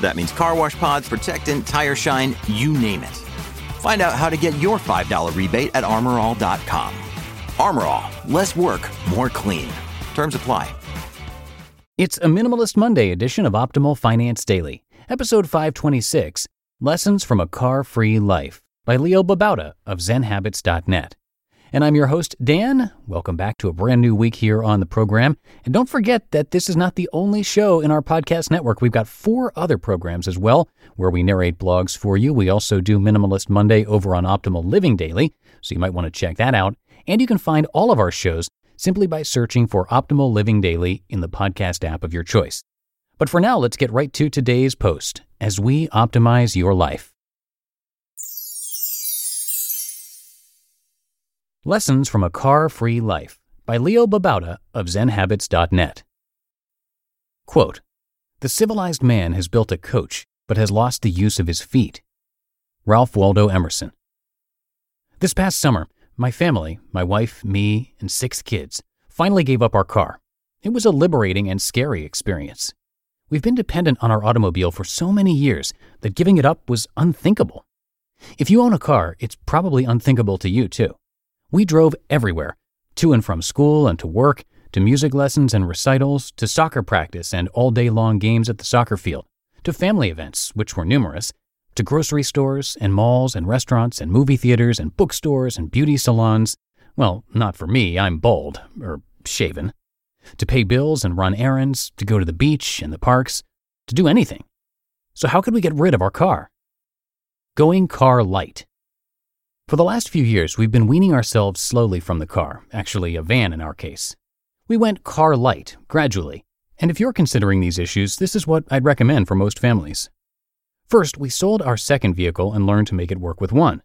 That means car wash pods, protectant, tire shine, you name it. Find out how to get your $5 rebate at armorall.com. Armor All, less work, more clean. Terms apply. It's a Minimalist Monday edition of Optimal Finance Daily, episode 526 Lessons from a Car Free Life by Leo Babauta of ZenHabits.net. And I'm your host, Dan. Welcome back to a brand new week here on the program. And don't forget that this is not the only show in our podcast network. We've got four other programs as well where we narrate blogs for you. We also do Minimalist Monday over on Optimal Living Daily, so you might want to check that out. And you can find all of our shows simply by searching for Optimal Living Daily in the podcast app of your choice. But for now, let's get right to today's post as we optimize your life. Lessons from a Car Free Life by Leo Babauta of ZenHabits.net. Quote The civilized man has built a coach, but has lost the use of his feet. Ralph Waldo Emerson. This past summer, my family, my wife, me, and six kids, finally gave up our car. It was a liberating and scary experience. We've been dependent on our automobile for so many years that giving it up was unthinkable. If you own a car, it's probably unthinkable to you too. We drove everywhere to and from school and to work, to music lessons and recitals, to soccer practice and all day long games at the soccer field, to family events, which were numerous, to grocery stores and malls and restaurants and movie theaters and bookstores and beauty salons. Well, not for me, I'm bald, or shaven. To pay bills and run errands, to go to the beach and the parks, to do anything. So, how could we get rid of our car? Going car light. For the last few years, we've been weaning ourselves slowly from the car, actually, a van in our case. We went car light, gradually. And if you're considering these issues, this is what I'd recommend for most families. First, we sold our second vehicle and learned to make it work with one.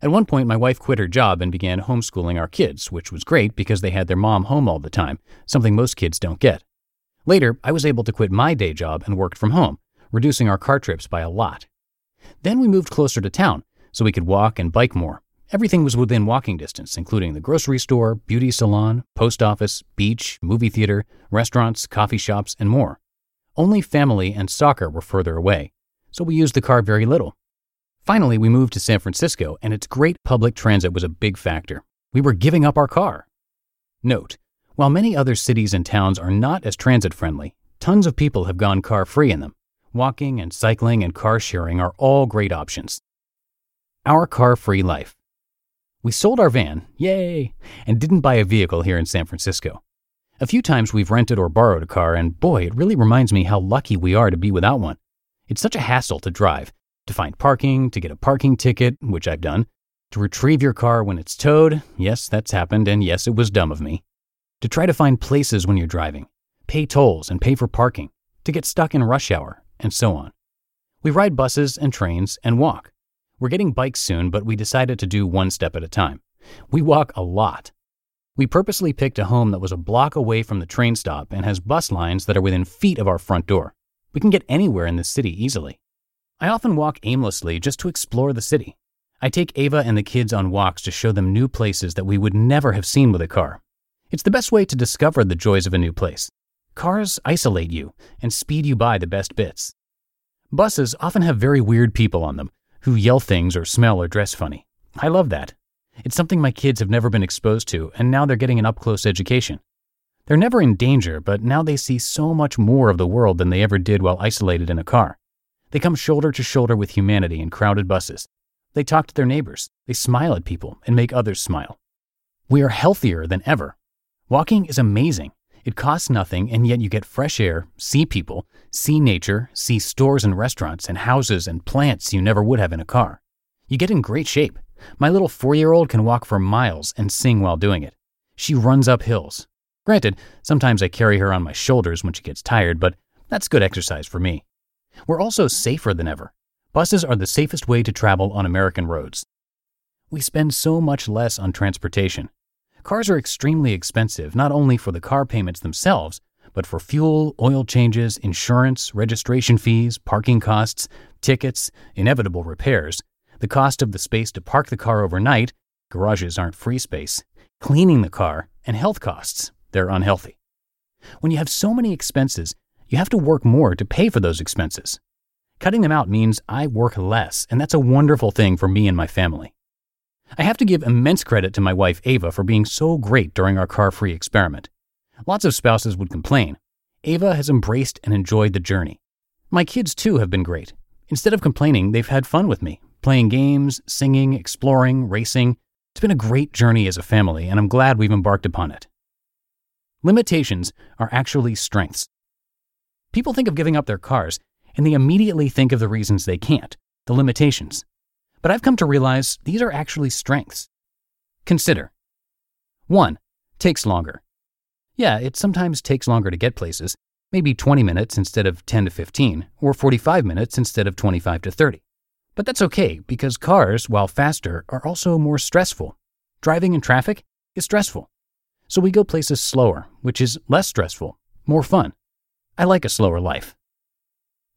At one point, my wife quit her job and began homeschooling our kids, which was great because they had their mom home all the time, something most kids don't get. Later, I was able to quit my day job and worked from home, reducing our car trips by a lot. Then we moved closer to town, so we could walk and bike more. Everything was within walking distance, including the grocery store, beauty salon, post office, beach, movie theater, restaurants, coffee shops, and more. Only family and soccer were further away, so we used the car very little. Finally, we moved to San Francisco, and its great public transit was a big factor. We were giving up our car. Note, while many other cities and towns are not as transit friendly, tons of people have gone car free in them. Walking and cycling and car sharing are all great options. Our car free life. We sold our van, yay, and didn't buy a vehicle here in San Francisco. A few times we've rented or borrowed a car, and boy, it really reminds me how lucky we are to be without one. It's such a hassle to drive, to find parking, to get a parking ticket, which I've done, to retrieve your car when it's towed, yes, that's happened, and yes, it was dumb of me, to try to find places when you're driving, pay tolls and pay for parking, to get stuck in rush hour, and so on. We ride buses and trains and walk. We're getting bikes soon, but we decided to do one step at a time. We walk a lot. We purposely picked a home that was a block away from the train stop and has bus lines that are within feet of our front door. We can get anywhere in this city easily. I often walk aimlessly just to explore the city. I take Ava and the kids on walks to show them new places that we would never have seen with a car. It's the best way to discover the joys of a new place. Cars isolate you and speed you by the best bits. Buses often have very weird people on them who yell things or smell or dress funny. I love that. It's something my kids have never been exposed to, and now they're getting an up close education. They're never in danger, but now they see so much more of the world than they ever did while isolated in a car. They come shoulder to shoulder with humanity in crowded buses. They talk to their neighbors, they smile at people, and make others smile. We are healthier than ever. Walking is amazing. It costs nothing, and yet you get fresh air, see people, see nature, see stores and restaurants and houses and plants you never would have in a car. You get in great shape. My little four year old can walk for miles and sing while doing it. She runs up hills. Granted, sometimes I carry her on my shoulders when she gets tired, but that's good exercise for me. We're also safer than ever. Buses are the safest way to travel on American roads. We spend so much less on transportation. Cars are extremely expensive, not only for the car payments themselves, but for fuel, oil changes, insurance, registration fees, parking costs, tickets, inevitable repairs, the cost of the space to park the car overnight, garages aren't free space, cleaning the car, and health costs. They're unhealthy. When you have so many expenses, you have to work more to pay for those expenses. Cutting them out means I work less, and that's a wonderful thing for me and my family. I have to give immense credit to my wife Ava for being so great during our car free experiment. Lots of spouses would complain. Ava has embraced and enjoyed the journey. My kids, too, have been great. Instead of complaining, they've had fun with me, playing games, singing, exploring, racing. It's been a great journey as a family, and I'm glad we've embarked upon it. Limitations are actually strengths. People think of giving up their cars, and they immediately think of the reasons they can't, the limitations. But I've come to realize these are actually strengths. Consider 1. Takes longer. Yeah, it sometimes takes longer to get places, maybe 20 minutes instead of 10 to 15, or 45 minutes instead of 25 to 30. But that's okay because cars, while faster, are also more stressful. Driving in traffic is stressful. So we go places slower, which is less stressful, more fun. I like a slower life.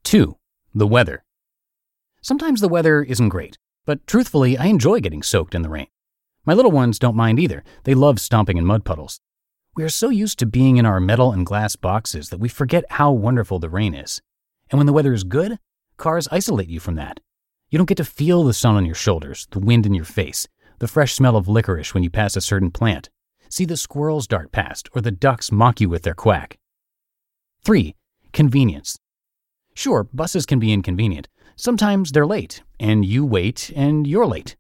2. The weather. Sometimes the weather isn't great, but truthfully, I enjoy getting soaked in the rain. My little ones don't mind either. They love stomping in mud puddles. We are so used to being in our metal and glass boxes that we forget how wonderful the rain is. And when the weather is good, cars isolate you from that. You don't get to feel the sun on your shoulders, the wind in your face, the fresh smell of licorice when you pass a certain plant, see the squirrels dart past, or the ducks mock you with their quack. 3. Convenience. Sure, buses can be inconvenient. Sometimes they're late, and you wait, and you're late.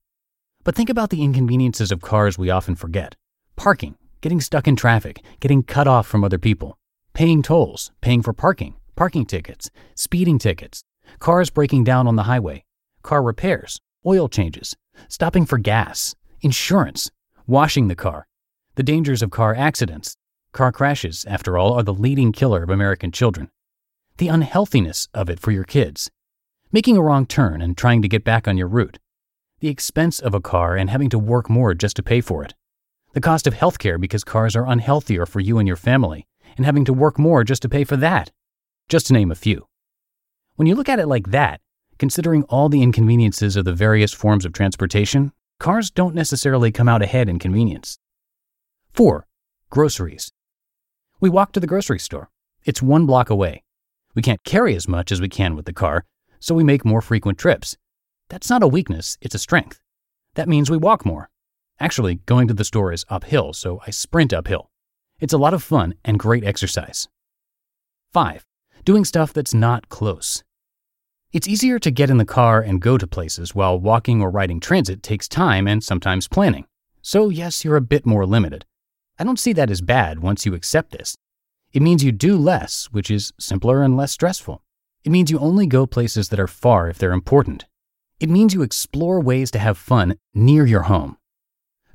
But think about the inconveniences of cars we often forget parking, getting stuck in traffic, getting cut off from other people, paying tolls, paying for parking, parking tickets, speeding tickets, cars breaking down on the highway, car repairs, oil changes, stopping for gas, insurance, washing the car, the dangers of car accidents. Car crashes, after all, are the leading killer of American children. The unhealthiness of it for your kids. Making a wrong turn and trying to get back on your route. The expense of a car and having to work more just to pay for it the cost of healthcare because cars are unhealthier for you and your family, and having to work more just to pay for that, just to name a few. When you look at it like that, considering all the inconveniences of the various forms of transportation, cars don't necessarily come out ahead in convenience. 4. Groceries. We walk to the grocery store. It's one block away. We can't carry as much as we can with the car, so we make more frequent trips. That's not a weakness, it's a strength. That means we walk more. Actually, going to the store is uphill, so I sprint uphill. It's a lot of fun and great exercise. 5. Doing stuff that's not close. It's easier to get in the car and go to places while walking or riding transit takes time and sometimes planning. So, yes, you're a bit more limited. I don't see that as bad once you accept this. It means you do less, which is simpler and less stressful. It means you only go places that are far if they're important. It means you explore ways to have fun near your home.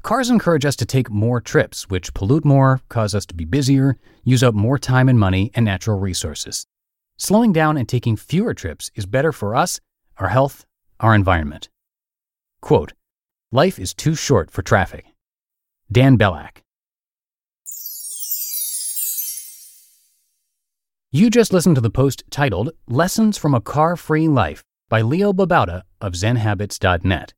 Cars encourage us to take more trips, which pollute more, cause us to be busier, use up more time and money and natural resources. Slowing down and taking fewer trips is better for us, our health, our environment. Quote, Life is too short for traffic. Dan Bellack. You just listened to the post titled Lessons from a Car Free Life by Leo Babauta of ZenHabits.net.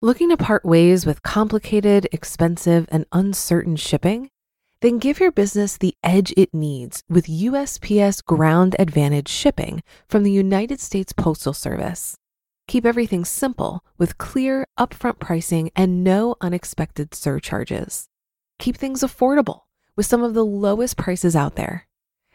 Looking to part ways with complicated, expensive, and uncertain shipping? Then give your business the edge it needs with USPS Ground Advantage shipping from the United States Postal Service. Keep everything simple with clear, upfront pricing and no unexpected surcharges. Keep things affordable with some of the lowest prices out there.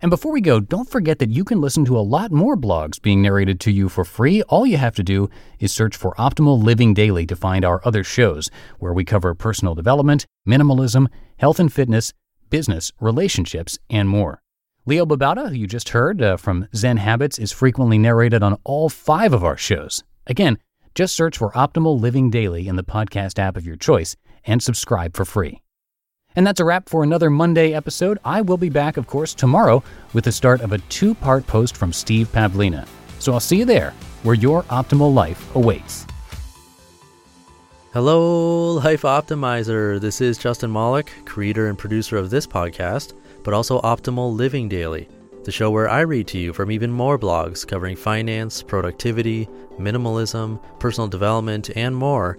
And before we go, don't forget that you can listen to a lot more blogs being narrated to you for free. All you have to do is search for Optimal Living Daily to find our other shows, where we cover personal development, minimalism, health and fitness, business, relationships, and more. Leo Babauta, who you just heard uh, from Zen Habits, is frequently narrated on all five of our shows. Again, just search for Optimal Living Daily in the podcast app of your choice and subscribe for free. And that's a wrap for another Monday episode. I will be back, of course, tomorrow with the start of a two part post from Steve Pavlina. So I'll see you there, where your optimal life awaits. Hello, Life Optimizer. This is Justin Malik, creator and producer of this podcast, but also Optimal Living Daily the show where I read to you from even more blogs covering finance, productivity, minimalism, personal development, and more